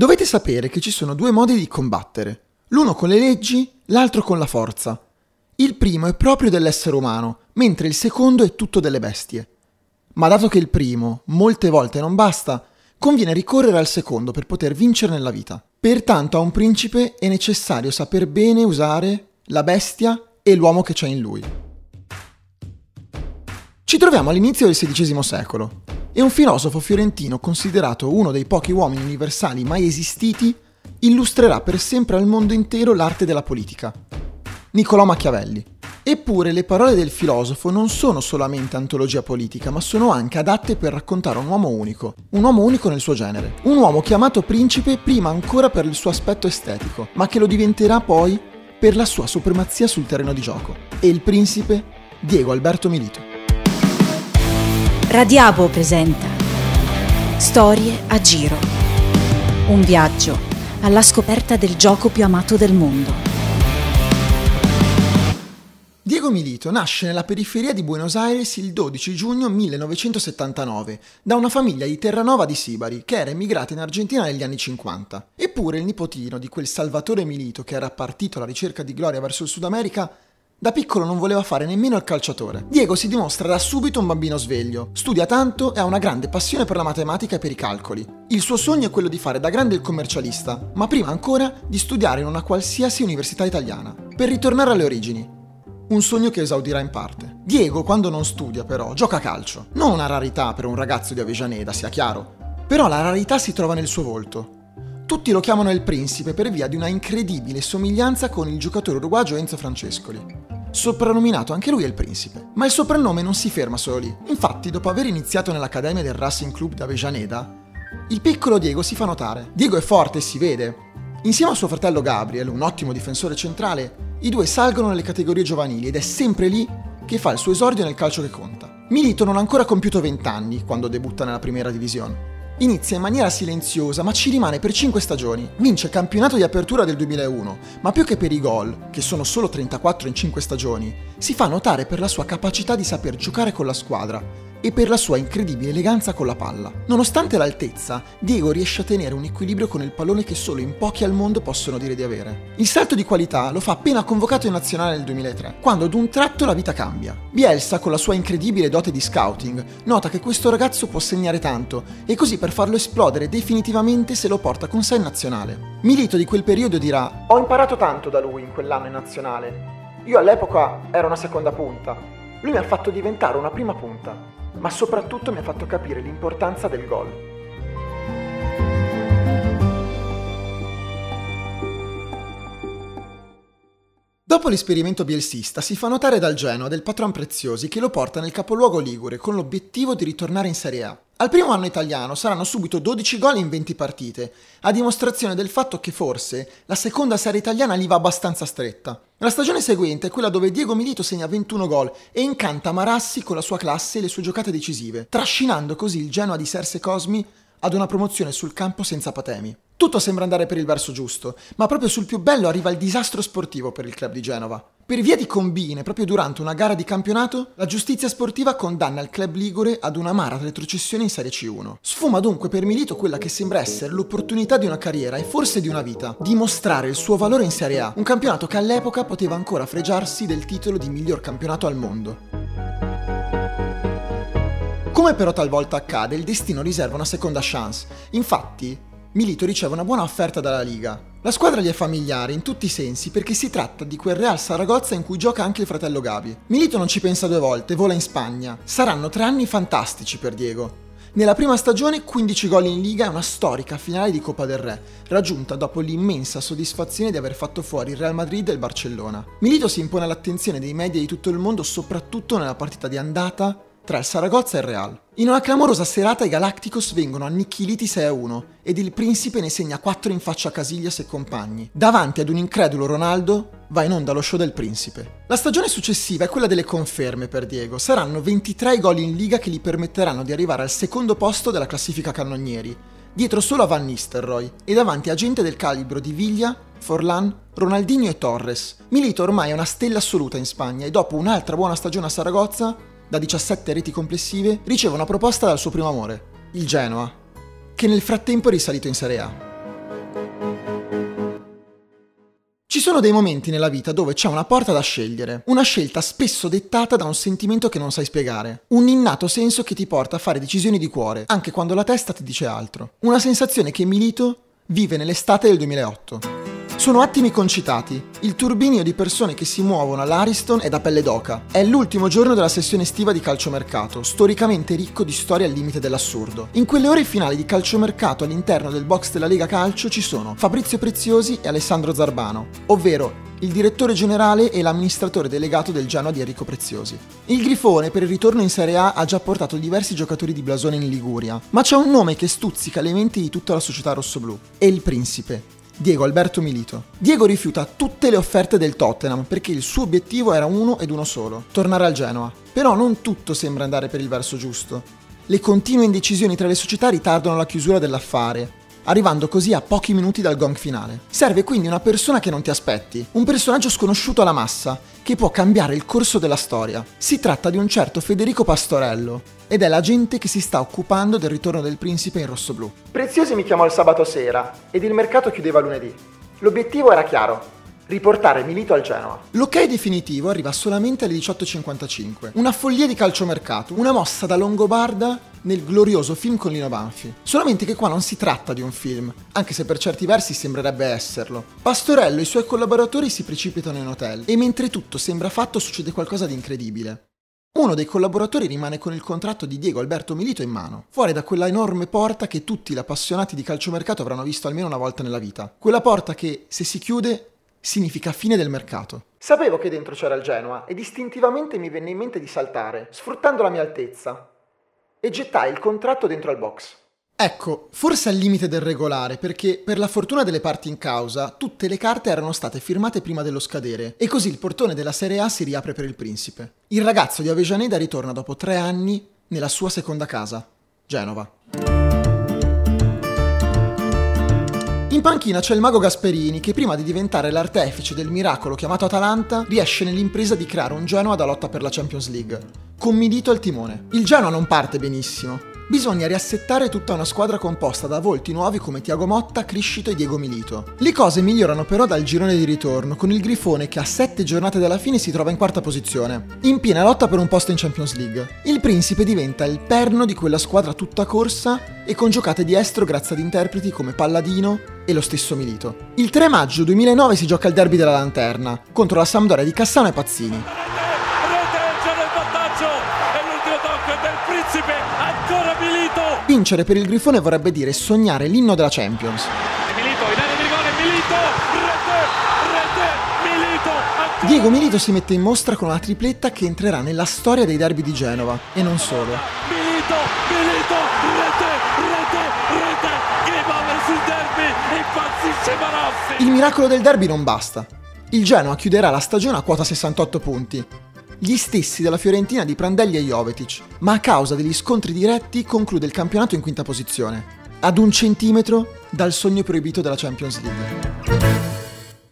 Dovete sapere che ci sono due modi di combattere, l'uno con le leggi, l'altro con la forza. Il primo è proprio dell'essere umano, mentre il secondo è tutto delle bestie. Ma dato che il primo molte volte non basta, conviene ricorrere al secondo per poter vincere nella vita. Pertanto a un principe è necessario saper bene usare la bestia e l'uomo che c'è in lui. Ci troviamo all'inizio del XVI secolo e un filosofo fiorentino considerato uno dei pochi uomini universali mai esistiti illustrerà per sempre al mondo intero l'arte della politica. Niccolò Machiavelli. Eppure le parole del filosofo non sono solamente antologia politica, ma sono anche adatte per raccontare un uomo unico, un uomo unico nel suo genere, un uomo chiamato principe prima ancora per il suo aspetto estetico, ma che lo diventerà poi per la sua supremazia sul terreno di gioco. E il principe Diego Alberto Milito. Radiabo presenta Storie a giro. Un viaggio alla scoperta del gioco più amato del mondo. Diego Milito nasce nella periferia di Buenos Aires il 12 giugno 1979 da una famiglia di Terranova di Sibari che era emigrata in Argentina negli anni 50. Eppure il nipotino di quel Salvatore Milito che era partito alla ricerca di gloria verso il Sud America da piccolo non voleva fare nemmeno il calciatore. Diego si dimostra da subito un bambino sveglio, studia tanto e ha una grande passione per la matematica e per i calcoli. Il suo sogno è quello di fare da grande il commercialista, ma prima ancora di studiare in una qualsiasi università italiana, per ritornare alle origini, un sogno che esaudirà in parte. Diego, quando non studia, però, gioca a calcio. Non una rarità per un ragazzo di Avejaneda, sia chiaro. Però la rarità si trova nel suo volto. Tutti lo chiamano il principe per via di una incredibile somiglianza con il giocatore uruguagio Enzo Francescoli. Soprannominato anche lui il principe. Ma il soprannome non si ferma solo lì. Infatti, dopo aver iniziato nell'accademia del Racing Club di Avejaneda, il piccolo Diego si fa notare. Diego è forte e si vede. Insieme a suo fratello Gabriel, un ottimo difensore centrale, i due salgono nelle categorie giovanili ed è sempre lì che fa il suo esordio nel calcio che conta. Milito non ha ancora compiuto 20 anni quando debutta nella Primera Divisione. Inizia in maniera silenziosa, ma ci rimane per 5 stagioni. Vince il campionato di apertura del 2001, ma più che per i gol, che sono solo 34 in 5 stagioni, si fa notare per la sua capacità di saper giocare con la squadra e per la sua incredibile eleganza con la palla. Nonostante l'altezza, Diego riesce a tenere un equilibrio con il pallone che solo in pochi al mondo possono dire di avere. Il salto di qualità lo fa appena convocato in nazionale nel 2003, quando ad un tratto la vita cambia. Bielsa, con la sua incredibile dote di scouting, nota che questo ragazzo può segnare tanto e così per farlo esplodere definitivamente se lo porta con sé in nazionale. Milito di quel periodo dirà: Ho imparato tanto da lui in quell'anno in nazionale. Io all'epoca ero una seconda punta. Lui mi ha fatto diventare una prima punta ma soprattutto mi ha fatto capire l'importanza del gol. Dopo l'esperimento bielsista si fa notare dal Genoa del patron Preziosi che lo porta nel capoluogo ligure con l'obiettivo di ritornare in Serie A. Al primo anno italiano saranno subito 12 gol in 20 partite, a dimostrazione del fatto che forse la seconda serie italiana gli va abbastanza stretta. La stagione seguente è quella dove Diego Milito segna 21 gol e incanta Marassi con la sua classe e le sue giocate decisive, trascinando così il Genoa di Serse Cosmi ad una promozione sul campo senza patemi. Tutto sembra andare per il verso giusto, ma proprio sul più bello arriva il disastro sportivo per il club di Genova. Per via di combine, proprio durante una gara di campionato, la giustizia sportiva condanna il club ligure ad un'amara retrocessione in Serie C1. Sfuma dunque per Milito quella che sembra essere l'opportunità di una carriera e forse di una vita, dimostrare il suo valore in Serie A, un campionato che all'epoca poteva ancora fregiarsi del titolo di miglior campionato al mondo. Come però talvolta accade, il destino riserva una seconda chance. Infatti, Milito riceve una buona offerta dalla Liga. La squadra gli è familiare in tutti i sensi perché si tratta di quel Real Saragozza in cui gioca anche il fratello Gabi. Milito non ci pensa due volte, vola in Spagna. Saranno tre anni fantastici per Diego. Nella prima stagione 15 gol in Liga e una storica finale di Coppa del Re, raggiunta dopo l'immensa soddisfazione di aver fatto fuori il Real Madrid e il Barcellona. Milito si impone all'attenzione dei media di tutto il mondo soprattutto nella partita di andata tra il Saragozza e il Real. In una clamorosa serata i Galacticos vengono annichiliti 6-1 ed il principe ne segna 4 in faccia a Casillas e compagni. Davanti ad un incredulo Ronaldo va in onda lo show del principe. La stagione successiva è quella delle conferme per Diego. Saranno 23 i gol in liga che gli permetteranno di arrivare al secondo posto della classifica cannonieri, dietro solo a Van Nistelrooy e davanti a gente del calibro di Viglia, Forlan, Ronaldinho e Torres. Milito ormai è una stella assoluta in Spagna e dopo un'altra buona stagione a Saragozza da 17 reti complessive, riceve una proposta dal suo primo amore, il Genoa, che nel frattempo è risalito in Serie A. Ci sono dei momenti nella vita dove c'è una porta da scegliere, una scelta spesso dettata da un sentimento che non sai spiegare, un innato senso che ti porta a fare decisioni di cuore, anche quando la testa ti dice altro, una sensazione che Milito vive nell'estate del 2008. Sono attimi concitati, il turbinio di persone che si muovono all'Ariston è da pelle d'oca. È l'ultimo giorno della sessione estiva di calciomercato, storicamente ricco di storie al limite dell'assurdo. In quelle ore finali di calciomercato all'interno del box della Lega Calcio ci sono Fabrizio Preziosi e Alessandro Zarbano, ovvero il direttore generale e l'amministratore delegato del Genoa di Enrico Preziosi. Il Grifone per il ritorno in Serie A ha già portato diversi giocatori di blasone in Liguria, ma c'è un nome che stuzzica le menti di tutta la società rossoblù, è il Principe. Diego Alberto Milito. Diego rifiuta tutte le offerte del Tottenham perché il suo obiettivo era uno ed uno solo, tornare al Genoa. Però non tutto sembra andare per il verso giusto. Le continue indecisioni tra le società ritardano la chiusura dell'affare, arrivando così a pochi minuti dal gong finale. Serve quindi una persona che non ti aspetti, un personaggio sconosciuto alla massa, che può cambiare il corso della storia. Si tratta di un certo Federico Pastorello, ed è la gente che si sta occupando del ritorno del principe in rossoblù. Preziosi mi chiamò il sabato sera ed il mercato chiudeva lunedì. L'obiettivo era chiaro, riportare Milito al Genoa. L'ok definitivo arriva solamente alle 18.55. Una follia di calciomercato, una mossa da Longobarda nel glorioso film con Lino Banfi. Solamente che qua non si tratta di un film, anche se per certi versi sembrerebbe esserlo. Pastorello e i suoi collaboratori si precipitano in hotel e mentre tutto sembra fatto succede qualcosa di incredibile. Uno dei collaboratori rimane con il contratto di Diego Alberto Milito in mano, fuori da quella enorme porta che tutti gli appassionati di calciomercato avranno visto almeno una volta nella vita. Quella porta che, se si chiude, significa fine del mercato. Sapevo che dentro c'era il Genoa ed istintivamente mi venne in mente di saltare, sfruttando la mia altezza, e gettai il contratto dentro al box. Ecco, forse al limite del regolare, perché per la fortuna delle parti in causa, tutte le carte erano state firmate prima dello scadere, e così il portone della Serie A si riapre per il principe. Il ragazzo di Avejaneda ritorna dopo tre anni nella sua seconda casa, Genova. In panchina c'è il mago Gasperini che prima di diventare l'artefice del miracolo chiamato Atalanta riesce nell'impresa di creare un Genoa da lotta per la Champions League, con Milito al timone. Il Genoa non parte benissimo, bisogna riassettare tutta una squadra composta da volti nuovi come Tiago Motta, Criscito e Diego Milito. Le cose migliorano però dal girone di ritorno, con il Grifone che a 7 giornate dalla fine si trova in quarta posizione, in piena lotta per un posto in Champions League. Il Principe diventa il perno di quella squadra tutta corsa e con giocate di estro grazie ad interpreti come Palladino e lo stesso Milito. Il 3 maggio 2009 si gioca il derby della Lanterna, contro la Sampdoria di Cassano e Pazzini. Vincere per il Grifone vorrebbe dire sognare l'inno della Champions. Diego Milito si mette in mostra con una tripletta che entrerà nella storia dei derby di Genova e non solo. Milito, Milito, rete, rete, rete, game over sul derby, impazzisce Marassi. Il miracolo del derby non basta. Il Genoa chiuderà la stagione a quota 68 punti, gli stessi della Fiorentina di Prandelli e Jovetic, ma a causa degli scontri diretti conclude il campionato in quinta posizione, ad un centimetro dal sogno proibito della Champions League.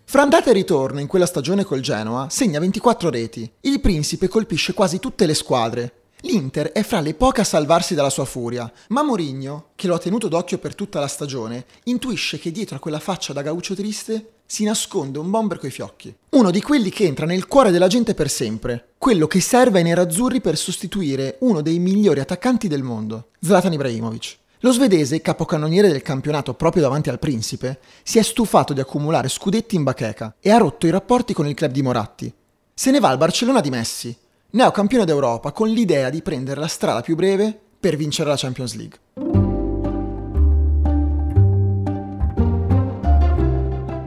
Fra andata e ritorno in quella stagione col Genoa segna 24 reti. Il principe colpisce quasi tutte le squadre. L'Inter è fra le poche a salvarsi dalla sua furia, ma Mourinho, che lo ha tenuto d'occhio per tutta la stagione, intuisce che dietro a quella faccia da gaucho triste si nasconde un bomber coi fiocchi. Uno di quelli che entra nel cuore della gente per sempre. Quello che serve ai nerazzurri per sostituire uno dei migliori attaccanti del mondo, Zlatan Ibrahimovic. Lo svedese, capocannoniere del campionato proprio davanti al principe, si è stufato di accumulare scudetti in bacheca e ha rotto i rapporti con il club di Moratti. Se ne va al Barcellona di Messi, neocampione d'Europa, con l'idea di prendere la strada più breve per vincere la Champions League.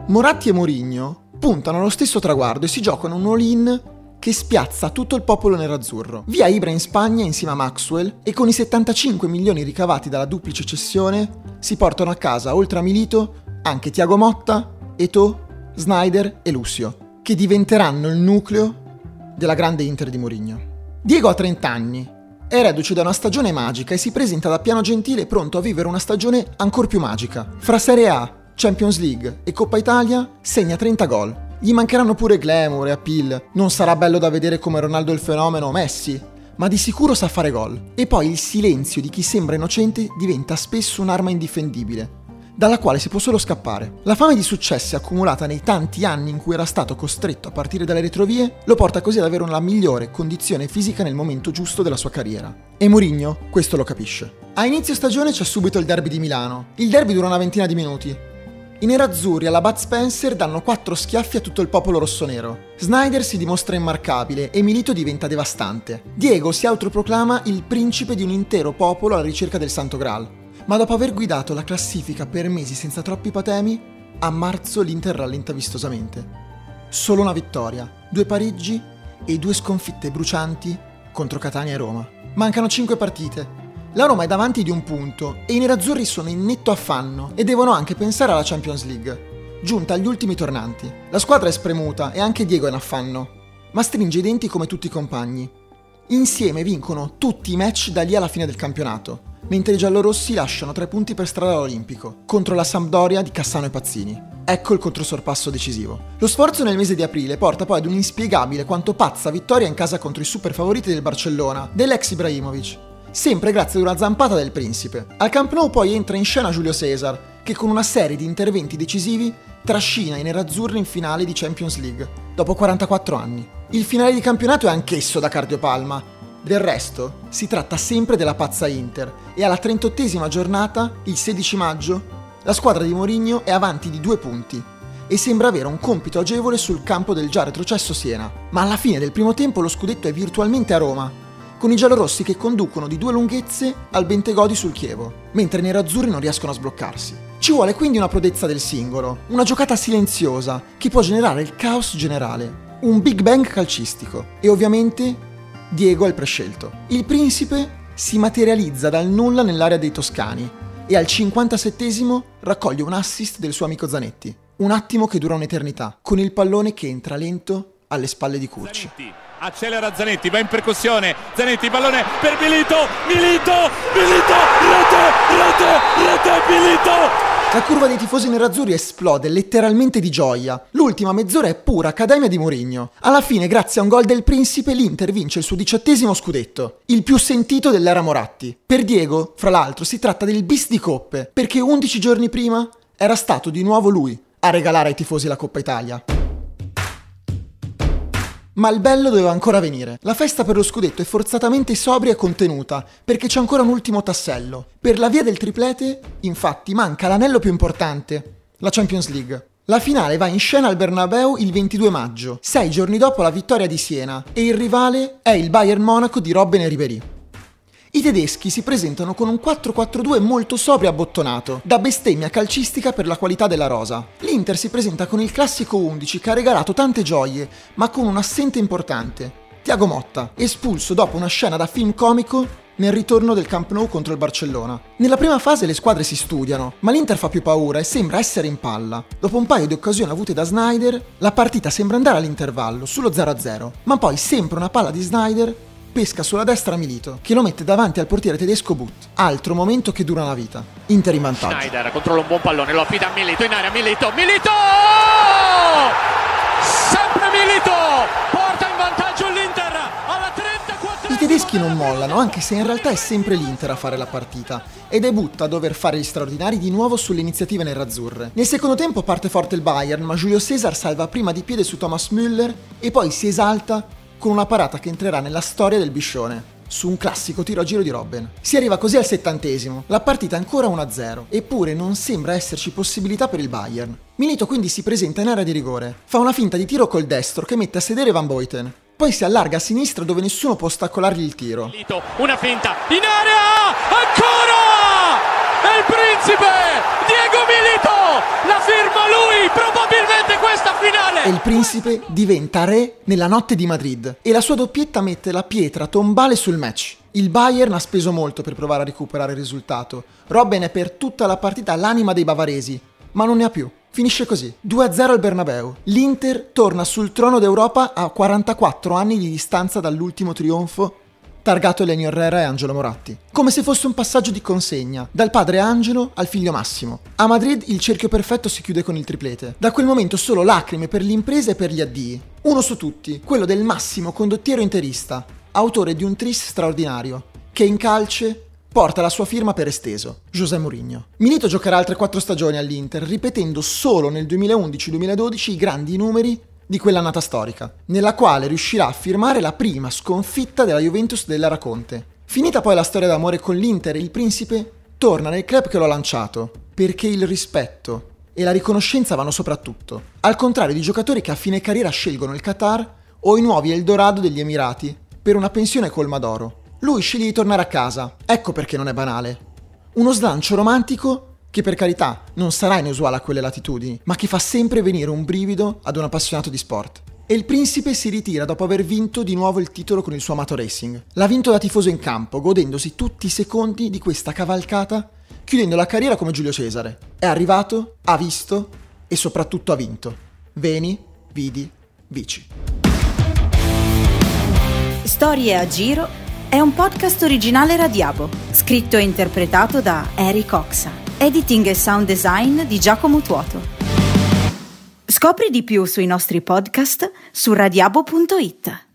Moratti e Mourinho puntano allo stesso traguardo e si giocano un all-in che spiazza tutto il popolo nerazzurro. Via Ibra in Spagna insieme a Maxwell e con i 75 milioni ricavati dalla duplice cessione si portano a casa, oltre a Milito, anche Tiago Motta, Eto, Snyder e Lucio, che diventeranno il nucleo della grande Inter di Mourinho. Diego ha 30 anni, è reduce da una stagione magica e si presenta da piano gentile pronto a vivere una stagione ancora più magica. Fra Serie A, Champions League e Coppa Italia segna 30 gol. Gli mancheranno pure glamour e appeal. Non sarà bello da vedere come Ronaldo il fenomeno o Messi, ma di sicuro sa fare gol. E poi il silenzio di chi sembra innocente diventa spesso un'arma indifendibile. Dalla quale si può solo scappare. La fame di successi accumulata nei tanti anni in cui era stato costretto a partire dalle retrovie lo porta così ad avere una migliore condizione fisica nel momento giusto della sua carriera. E Mourinho questo lo capisce. A inizio stagione c'è subito il derby di Milano. Il derby dura una ventina di minuti. I nerazzurri alla Bud Spencer danno quattro schiaffi a tutto il popolo rossonero. Snyder si dimostra immarcabile e Milito diventa devastante. Diego si autoproclama il principe di un intero popolo alla ricerca del Santo Graal. Ma dopo aver guidato la classifica per mesi senza troppi patemi, a marzo l'Inter rallenta vistosamente. Solo una vittoria, due pareggi e due sconfitte brucianti contro Catania e Roma. Mancano cinque partite la Roma è davanti di un punto e i nerazzurri sono in netto affanno e devono anche pensare alla Champions League, giunta agli ultimi tornanti. La squadra è spremuta e anche Diego è in affanno, ma stringe i denti come tutti i compagni. Insieme vincono tutti i match da lì alla fine del campionato, mentre i giallorossi lasciano tre punti per strada all'Olimpico, contro la Sampdoria di Cassano e Pazzini. Ecco il controsorpasso decisivo. Lo sforzo nel mese di aprile porta poi ad un'inspiegabile quanto pazza vittoria in casa contro i super favoriti del Barcellona, dell'ex Ibrahimovic, sempre grazie ad una zampata del principe. Al Camp Nou poi entra in scena Giulio Cesar, che con una serie di interventi decisivi trascina i nerazzurri in finale di Champions League, dopo 44 anni. Il finale di campionato è anch'esso da cardiopalma. Del resto, si tratta sempre della pazza Inter e alla 38esima giornata, il 16 maggio, la squadra di Mourinho è avanti di due punti e sembra avere un compito agevole sul campo del già retrocesso Siena. Ma alla fine del primo tempo lo scudetto è virtualmente a Roma con i giallorossi che conducono di due lunghezze al Bentegodi sul Chievo, mentre i nerazzurri non riescono a sbloccarsi. Ci vuole quindi una prodezza del singolo, una giocata silenziosa che può generare il caos generale, un Big Bang calcistico e ovviamente Diego è il prescelto. Il principe si materializza dal nulla nell'area dei Toscani e al 57 raccoglie un assist del suo amico Zanetti. Un attimo che dura un'eternità, con il pallone che entra lento alle spalle di Curci. Zanetti accelera Zanetti, va in percussione, Zanetti, pallone per Milito, Milito, Milito, rete, rete, rete, Milito! La curva dei tifosi nerazzurri esplode letteralmente di gioia. L'ultima mezz'ora è pura accademia di Mourinho. Alla fine, grazie a un gol del Principe, l'Inter vince il suo diciottesimo scudetto, il più sentito dell'era Moratti. Per Diego, fra l'altro, si tratta del bis di coppe, perché 11 giorni prima era stato di nuovo lui a regalare ai tifosi la Coppa Italia. Ma il bello doveva ancora venire. La festa per lo scudetto è forzatamente sobria e contenuta, perché c'è ancora un ultimo tassello. Per la via del triplete, infatti, manca l'anello più importante, la Champions League. La finale va in scena al Bernabeu il 22 maggio, sei giorni dopo la vittoria di Siena, e il rivale è il Bayern Monaco di Robben e Ribéry. I tedeschi si presentano con un 4-4-2 molto sobrio e abbottonato, da bestemmia calcistica per la qualità della rosa. L'Inter si presenta con il classico 11 che ha regalato tante gioie, ma con un assente importante. Tiago Motta, espulso dopo una scena da film comico nel ritorno del Camp Nou contro il Barcellona. Nella prima fase le squadre si studiano, ma l'Inter fa più paura e sembra essere in palla. Dopo un paio di occasioni avute da Snyder, la partita sembra andare all'intervallo, sullo 0-0, ma poi sempre una palla di Snyder pesca sulla destra Milito, che lo mette davanti al portiere tedesco Butt. Altro momento che dura una vita. Inter in vantaggio. Schneider controlla un buon pallone, lo affida a Milito in area, Milito, Milito! Sempre Milito! Porta in vantaggio l'Inter alla 34 I tedeschi non mollano, anche se in realtà è sempre l'Inter a fare la partita, ed è Butt a dover fare gli straordinari di nuovo sulle iniziative nerazzurre. Nel secondo tempo parte forte il Bayern, ma Giulio Cesar salva prima di piede su Thomas Müller e poi si esalta con una parata che entrerà nella storia del Biscione su un classico tiro a giro di Robben. Si arriva così al settantesimo, la partita ancora 1-0, eppure non sembra esserci possibilità per il Bayern. Milito quindi si presenta in area di rigore, fa una finta di tiro col destro che mette a sedere Van Boyten, poi si allarga a sinistra dove nessuno può ostacolargli il tiro. Milito, una finta in area! Ancora! È il principe! Diego Milito! La firma lui! Probabilmente questa finale! E il principe diventa re nella notte di Madrid e la sua doppietta mette la pietra tombale sul match. Il Bayern ha speso molto per provare a recuperare il risultato. Robben è per tutta la partita l'anima dei bavaresi, ma non ne ha più. Finisce così, 2-0 al Bernabeu. L'Inter torna sul trono d'Europa a 44 anni di distanza dall'ultimo trionfo targato Elenio Herrera e Angelo Moratti, come se fosse un passaggio di consegna, dal padre Angelo al figlio Massimo. A Madrid il cerchio perfetto si chiude con il triplete. Da quel momento solo lacrime per l'impresa e per gli addii. Uno su tutti, quello del Massimo condottiero interista, autore di un tris straordinario, che in calce porta la sua firma per esteso, José Mourinho. Milito giocherà altre quattro stagioni all'Inter, ripetendo solo nel 2011-2012 i grandi numeri di quell'annata storica, nella quale riuscirà a firmare la prima sconfitta della Juventus dell'era Conte. Finita poi la storia d'amore con l'Inter, il principe torna nel club che lo ha lanciato, perché il rispetto e la riconoscenza vanno soprattutto, al contrario di giocatori che a fine carriera scelgono il Qatar o i nuovi Eldorado degli Emirati per una pensione colma d'oro. Lui sceglie di tornare a casa, ecco perché non è banale. Uno slancio romantico che per carità non sarà inusuale a quelle latitudini, ma che fa sempre venire un brivido ad un appassionato di sport. E il principe si ritira dopo aver vinto di nuovo il titolo con il suo amato racing. L'ha vinto da tifoso in campo, godendosi tutti i secondi di questa cavalcata chiudendo la carriera come Giulio Cesare. È arrivato, ha visto e soprattutto ha vinto. Veni, vidi, vici. Storie a giro è un podcast originale Radiabo, scritto e interpretato da Eric Oxa. Editing e sound design di Giacomo Tuoto. Scopri di più sui nostri podcast su radiabo.it.